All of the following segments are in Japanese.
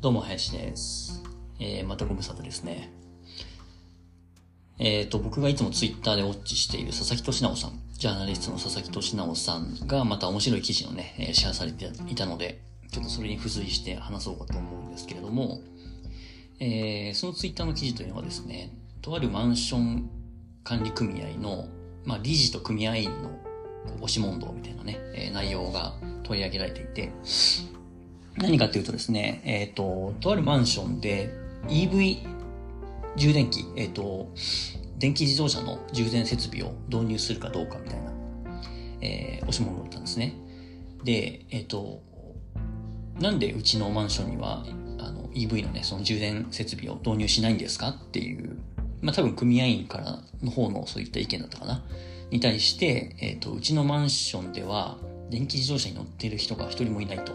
どうも、林です。えー、またご無沙汰ですね。えっ、ー、と、僕がいつもツイッターでウォッチしている佐々木俊直さん、ジャーナリストの佐々木俊直さんがまた面白い記事をねえ、シェアされていたので、ちょっとそれに付随して話そうかと思うんですけれども、えー、そのツイッターの記事というのはですね、とあるマンション管理組合の、まあ、理事と組合員の押し問答みたいなね、えー、内容が取り上げられていて、何かっていうとですね、えっ、ー、と、とあるマンションで EV 充電器、えっ、ー、と、電気自動車の充電設備を導入するかどうかみたいな、えー、押し物だったんですね。で、えっ、ー、と、なんでうちのマンションには、あの、EV のね、その充電設備を導入しないんですか？っていう、まあ多分組合員からの方のそういった意見だったかな？に対して、えっ、ー、と、うちのマンションでは、電気自動車に乗ってる人が一人もいないと。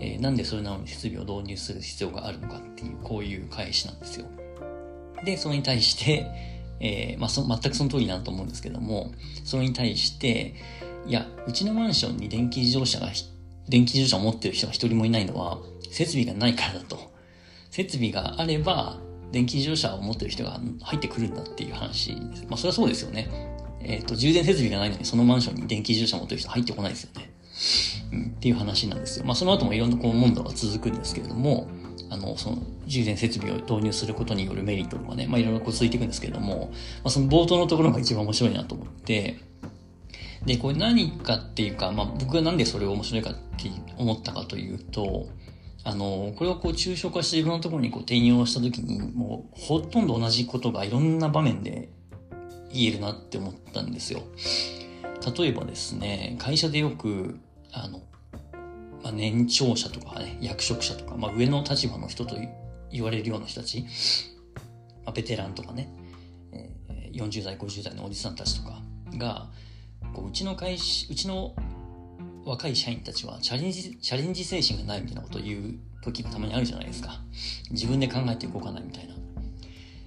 えー、なんでそれなのに設備を導入する必要があるのかっていう、こういう返しなんですよ。で、それに対して、えー、まあそ、全くその通りなんと思うんですけども、それに対して、いや、うちのマンションに電気自動車が、電気自動車を持ってる人が一人もいないのは、設備がないからだと。設備があれば、電気自動車を持ってる人が入ってくるんだっていう話です。まあ、それはそうですよね。えっ、ー、と、充電設備がないのにそのマンションに電気自動車を持ってる人入ってこないですよね。うん、っていう話なんですよ。まあ、その後もいろんなこう問題が続くんですけれども、あの、その、充電設備を導入することによるメリットとかね、まあ、いろいろこう続いていくんですけれども、まあ、その冒頭のところが一番面白いなと思って、で、これ何かっていうか、まあ、僕がなんでそれを面白いかって思ったかというと、あの、これをこう抽象化して自分のところにこう転用したときに、もうほとんど同じことがいろんな場面で言えるなって思ったんですよ。例えばですね、会社でよく、あの、まあ、年長者とかね、役職者とか、まあ、上の立場の人と言われるような人たち、まあ、ベテランとかね、え、40代、50代のおじさんたちとかが、こううちの会社、うちの若い社員たちはチャレンジ、チャレンジ精神がないみたいなことを言う時がたまにあるじゃないですか。自分で考えて動かないみたいな。い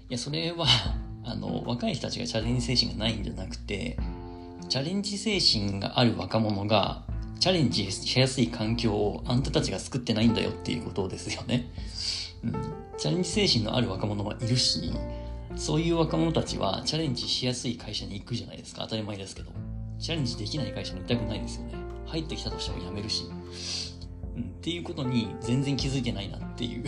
や、それは、あの、若い人たちがチャレンジ精神がないんじゃなくて、チャレンジ精神がある若者がチャレンジしやすい環境をあんたたちが作ってないんだよっていうことですよね。うん、チャレンジ精神のある若者はいるし、そういう若者たちはチャレンジしやすい会社に行くじゃないですか。当たり前ですけど。チャレンジできない会社に行きたくないですよね。入ってきたとしても辞めるし。うん、っていうことに全然気づいてないなっていう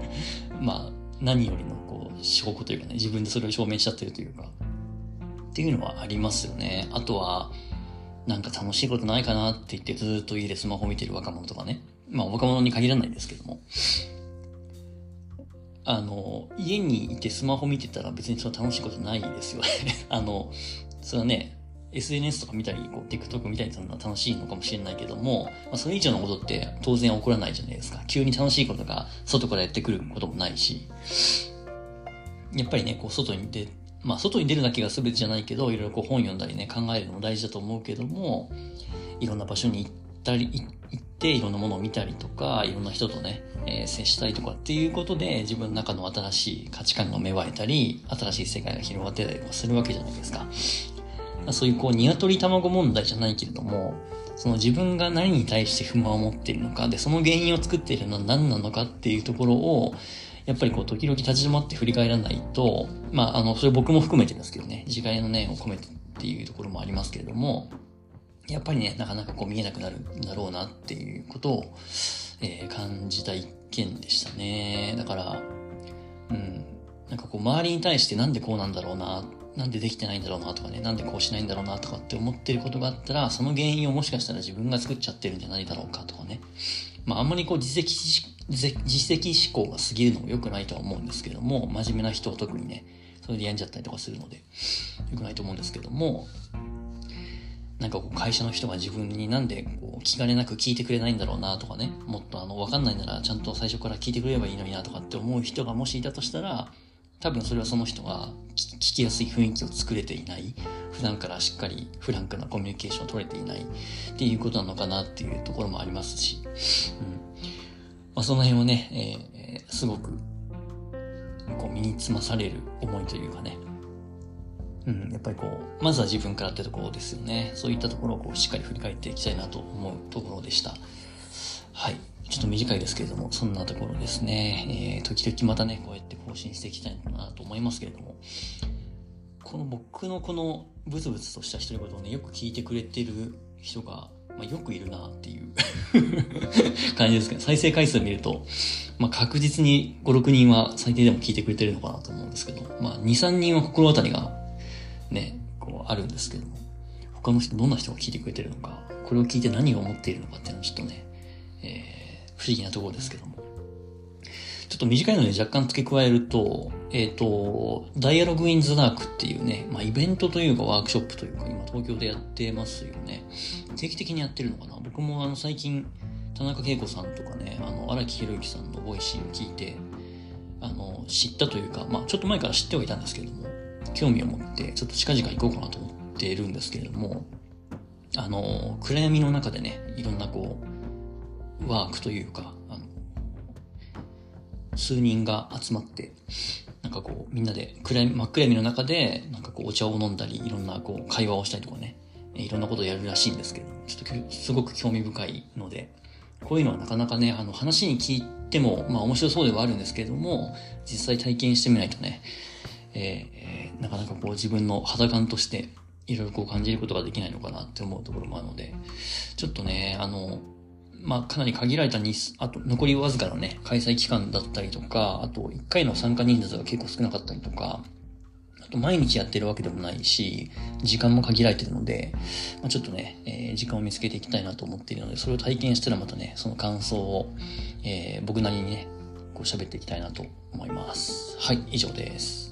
まあ、何よりのこう、証拠というかね、自分でそれを証明しちゃってるというか、っていうのはありますよね。あとは、なんか楽しいことないかなって言ってずっと家でスマホ見てる若者とかね。まあ若者に限らないですけども。あの、家にいてスマホ見てたら別にその楽しいことないですよね。あの、それはね、SNS とか見たり、こう、TikTok 見たりするのは楽しいのかもしれないけども、まあ、それ以上のことって当然起こらないじゃないですか。急に楽しいことが外からやってくることもないし、やっぱりね、こう、外に出まあ、外に出るだけが全てじゃないけど、いろいろこう本読んだりね、考えるのも大事だと思うけども、いろんな場所に行ったり、行って、いろんなものを見たりとか、いろんな人とね、えー、接したりとかっていうことで、自分の中の新しい価値観が芽生えたり、新しい世界が広がってたりとかするわけじゃないですか。そういうこう、鶏卵問題じゃないけれども、その自分が何に対して不満を持っているのか、で、その原因を作っているのは何なのかっていうところを、やっぱりこう、時々立ち止まって振り返らないと、まあ、あの、それ僕も含めてですけどね、自戒の念を込めてっていうところもありますけれども、やっぱりね、なかなかこう見えなくなるんだろうなっていうことを、えー、感じた一件でしたね。だから、うん、なんかこう周りに対してなんでこうなんだろうな、なんでできてないんだろうなとかね、なんでこうしないんだろうなとかって思ってることがあったら、その原因をもしかしたら自分が作っちゃってるんじゃないだろうかとかね。まああんまりこう自責実績思考が過ぎるのも良くないとは思うんですけども、真面目な人は特にね、それで病んじゃったりとかするので、良くないと思うんですけども、なんかこう会社の人が自分になんでこう気兼ねなく聞いてくれないんだろうなとかね、もっとあの、わかんないならちゃんと最初から聞いてくれればいいのになとかって思う人がもしいたとしたら、多分それはその人が聞きやすい雰囲気を作れていない。普段からしっかりフランクなコミュニケーションを取れていないっていうことなのかなっていうところもありますし、うんまあ、その辺をね、えー、すごく、こう身につまされる思いというかね、うん、やっぱりこう、まずは自分からってところですよね。そういったところをこうしっかり振り返っていきたいなと思うところでした。はい。ちょっと短いですけれども、そんなところですね。えー、時々またね、こうやって更新していきたいなと思いますけれども、この僕のこのブツブツとした独り言をね、よく聞いてくれてる人が、まあ、よくいるなっていう 感じですけど、再生回数を見ると、まあ、確実に5、6人は最低でも聞いてくれてるのかなと思うんですけど、まあ、2、3人は心当たりがね、こうあるんですけども、他の人、どんな人が聞いてくれてるのか、これを聞いて何を思っているのかっていうのはちょっとね、えー、不思議なところですけども。ちょっと短いので若干付け加えると、えっ、ー、と、ダイアログ・イン・ザ・ダークっていうね、まあイベントというかワークショップというか今東京でやってますよね。定期的にやってるのかな？僕もあの最近、田中恵子さんとかね、あの、荒木宏之さんのボイシーを聞いて、あの、知ったというか、まあちょっと前から知ってはいたんですけれども、興味を持ってちょっと近々行こうかなと思っているんですけれども、あの、暗闇の中でね、いろんなこう、ワークというか、数人が集まって、なんかこう、みんなで暗闇、真っ暗闇の中で、なんかこう、お茶を飲んだり、いろんなこう、会話をしたりとかね、いろんなことをやるらしいんですけど、ちょっとすごく興味深いので、こういうのはなかなかね、あの、話に聞いても、まあ面白そうではあるんですけれども、実際体験してみないとね、えー、なかなかこう自分の肌感としていろいろこう感じることができないのかなって思うところもあるので、ちょっとね、あの、まあ、かなり限られた日数、あと残りわずかのね、開催期間だったりとか、あと1回の参加人数が結構少なかったりとか、あと毎日やってるわけでもないし、時間も限られてるので、まあ、ちょっとね、えー、時間を見つけていきたいなと思っているので、それを体験したらまたね、その感想を、えー、僕なりにね、こう喋っていきたいなと思います。はい、以上です。